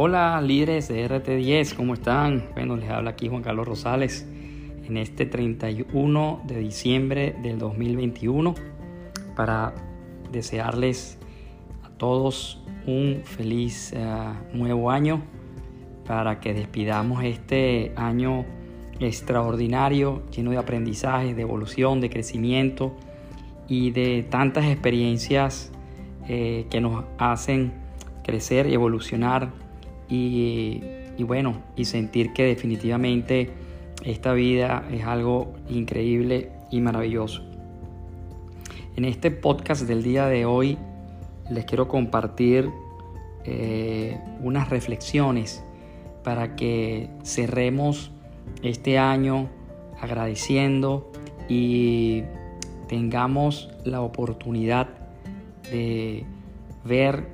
Hola líderes de RT10, ¿cómo están? Bueno, les habla aquí Juan Carlos Rosales en este 31 de diciembre del 2021 para desearles a todos un feliz eh, nuevo año para que despidamos este año extraordinario, lleno de aprendizaje, de evolución, de crecimiento y de tantas experiencias eh, que nos hacen crecer y evolucionar y, bueno, y sentir que definitivamente esta vida es algo increíble y maravilloso. En este podcast del día de hoy les quiero compartir eh, unas reflexiones para que cerremos este año agradeciendo y tengamos la oportunidad de ver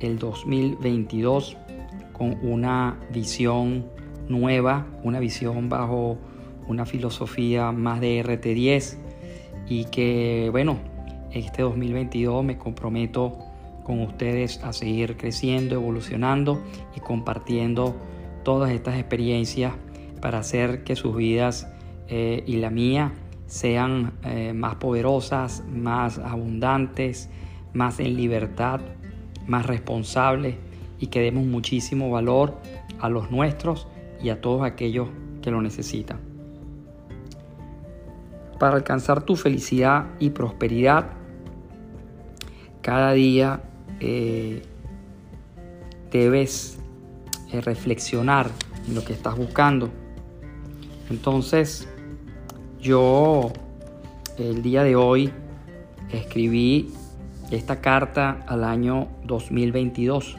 el 2022 con una visión nueva, una visión bajo una filosofía más de RT10 y que bueno, este 2022 me comprometo con ustedes a seguir creciendo, evolucionando y compartiendo todas estas experiencias para hacer que sus vidas eh, y la mía sean eh, más poderosas, más abundantes, más en libertad, más responsables y que demos muchísimo valor a los nuestros y a todos aquellos que lo necesitan. Para alcanzar tu felicidad y prosperidad, cada día eh, debes eh, reflexionar en lo que estás buscando. Entonces, yo el día de hoy escribí esta carta al año 2022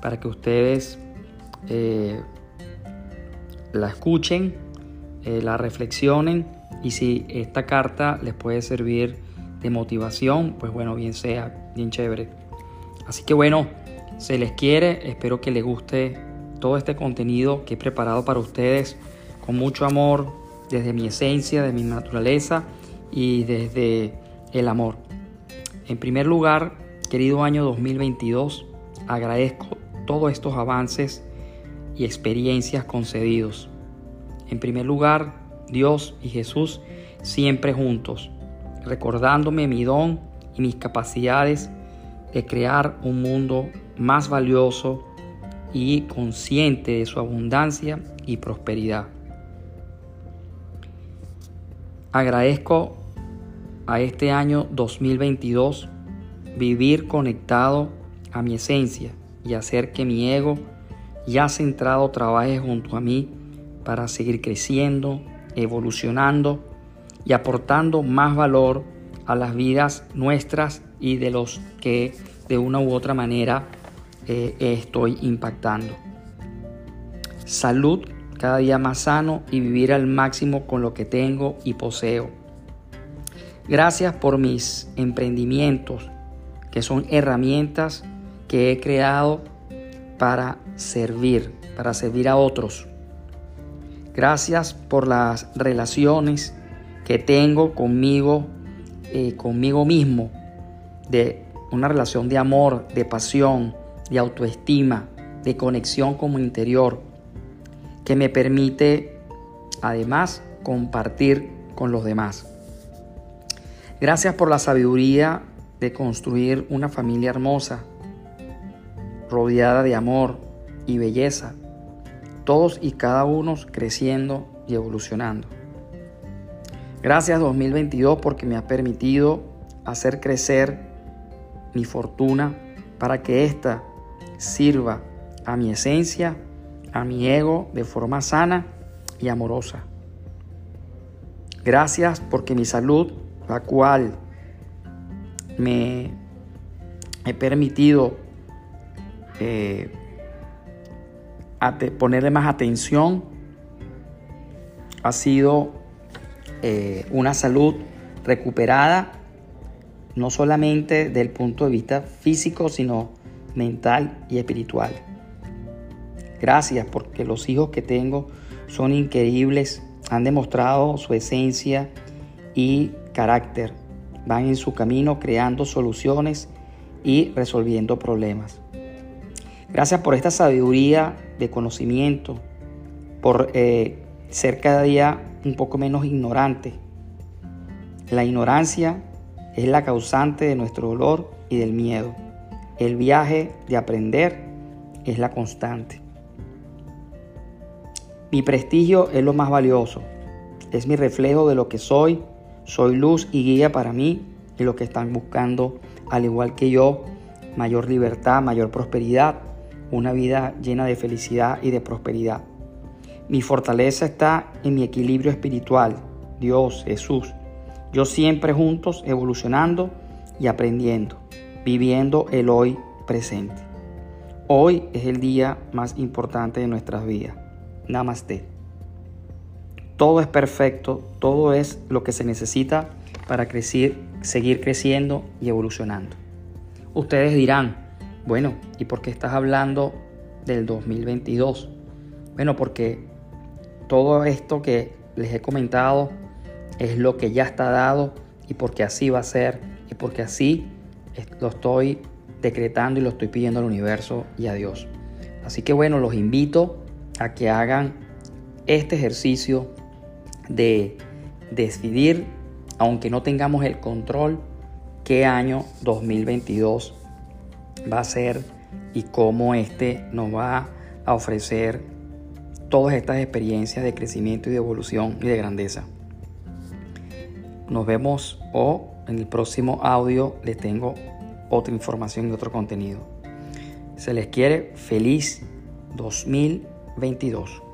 para que ustedes eh, la escuchen, eh, la reflexionen y si esta carta les puede servir de motivación, pues bueno, bien sea, bien chévere. Así que bueno, se les quiere, espero que les guste todo este contenido que he preparado para ustedes con mucho amor, desde mi esencia, de mi naturaleza y desde el amor. En primer lugar, querido año 2022, agradezco todos estos avances y experiencias concedidos. En primer lugar, Dios y Jesús siempre juntos, recordándome mi don y mis capacidades de crear un mundo más valioso y consciente de su abundancia y prosperidad. Agradezco a este año 2022 vivir conectado a mi esencia y hacer que mi ego ya centrado trabaje junto a mí para seguir creciendo, evolucionando y aportando más valor a las vidas nuestras y de los que de una u otra manera eh, estoy impactando. Salud cada día más sano y vivir al máximo con lo que tengo y poseo. Gracias por mis emprendimientos, que son herramientas que he creado para servir, para servir a otros. Gracias por las relaciones que tengo conmigo, eh, conmigo mismo, de una relación de amor, de pasión, de autoestima, de conexión con mi interior, que me permite además compartir con los demás. Gracias por la sabiduría de construir una familia hermosa, rodeada de amor y belleza, todos y cada uno creciendo y evolucionando. Gracias 2022 porque me ha permitido hacer crecer mi fortuna para que ésta sirva a mi esencia, a mi ego de forma sana y amorosa. Gracias porque mi salud, la cual me he permitido eh, ponerle más atención, ha sido eh, una salud recuperada, no solamente del punto de vista físico, sino mental y espiritual. Gracias porque los hijos que tengo son increíbles, han demostrado su esencia y carácter, van en su camino creando soluciones y resolviendo problemas. Gracias por esta sabiduría de conocimiento, por eh, ser cada día un poco menos ignorante. La ignorancia es la causante de nuestro dolor y del miedo. El viaje de aprender es la constante. Mi prestigio es lo más valioso. Es mi reflejo de lo que soy. Soy luz y guía para mí y lo que están buscando, al igual que yo, mayor libertad, mayor prosperidad, una vida llena de felicidad y de prosperidad. Mi fortaleza está en mi equilibrio espiritual, Dios, Jesús. Yo siempre juntos evolucionando y aprendiendo, viviendo el hoy presente. Hoy es el día más importante de nuestras vidas. Namaste. Todo es perfecto, todo es lo que se necesita para crecer, seguir creciendo y evolucionando. Ustedes dirán, bueno, ¿y por qué estás hablando del 2022? Bueno, porque todo esto que les he comentado es lo que ya está dado y porque así va a ser y porque así lo estoy decretando y lo estoy pidiendo al universo y a Dios. Así que bueno, los invito a que hagan este ejercicio de decidir, aunque no tengamos el control, qué año 2022 va a ser y cómo este nos va a ofrecer todas estas experiencias de crecimiento y de evolución y de grandeza. Nos vemos o en el próximo audio les tengo otra información y otro contenido. Se les quiere feliz 2022.